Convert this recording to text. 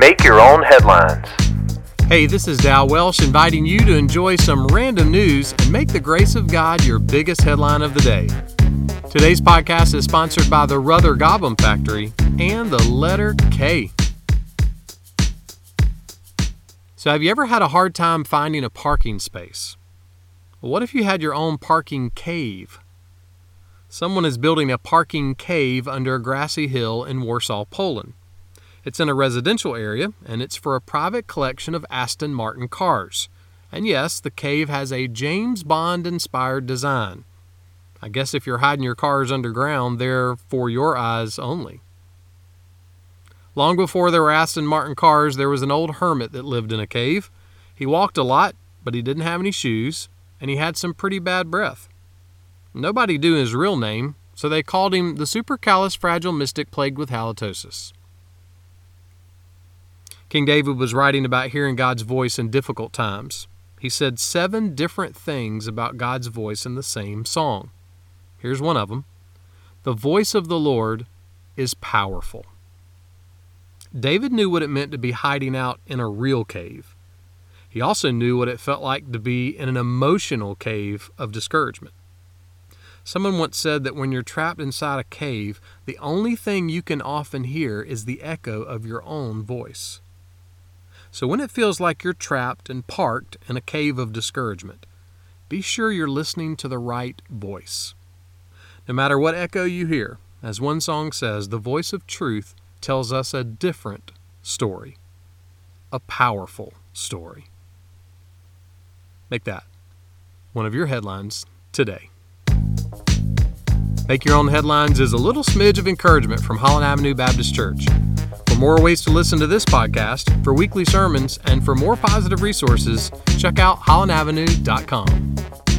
Make your own headlines. Hey, this is Dal Welsh inviting you to enjoy some random news and make the grace of God your biggest headline of the day. Today's podcast is sponsored by the Ruther Goblin Factory and the letter K. So, have you ever had a hard time finding a parking space? Well, what if you had your own parking cave? Someone is building a parking cave under a grassy hill in Warsaw, Poland. It's in a residential area, and it's for a private collection of Aston Martin cars. And yes, the cave has a James Bond inspired design. I guess if you're hiding your cars underground, they're for your eyes only. Long before there were Aston Martin cars, there was an old hermit that lived in a cave. He walked a lot, but he didn't have any shoes, and he had some pretty bad breath. Nobody knew his real name, so they called him the supercalifragilistic plagued with halitosis. King David was writing about hearing God's voice in difficult times. He said seven different things about God's voice in the same song. Here's one of them The voice of the Lord is powerful. David knew what it meant to be hiding out in a real cave. He also knew what it felt like to be in an emotional cave of discouragement. Someone once said that when you're trapped inside a cave, the only thing you can often hear is the echo of your own voice. So when it feels like you're trapped and parked in a cave of discouragement, be sure you're listening to the right voice. No matter what echo you hear, as one song says, the voice of truth tells us a different story, a powerful story. Make that one of your headlines today. Make Your Own Headlines is a little smidge of encouragement from Holland Avenue Baptist Church. More ways to listen to this podcast, for weekly sermons, and for more positive resources, check out hollandavenue.com.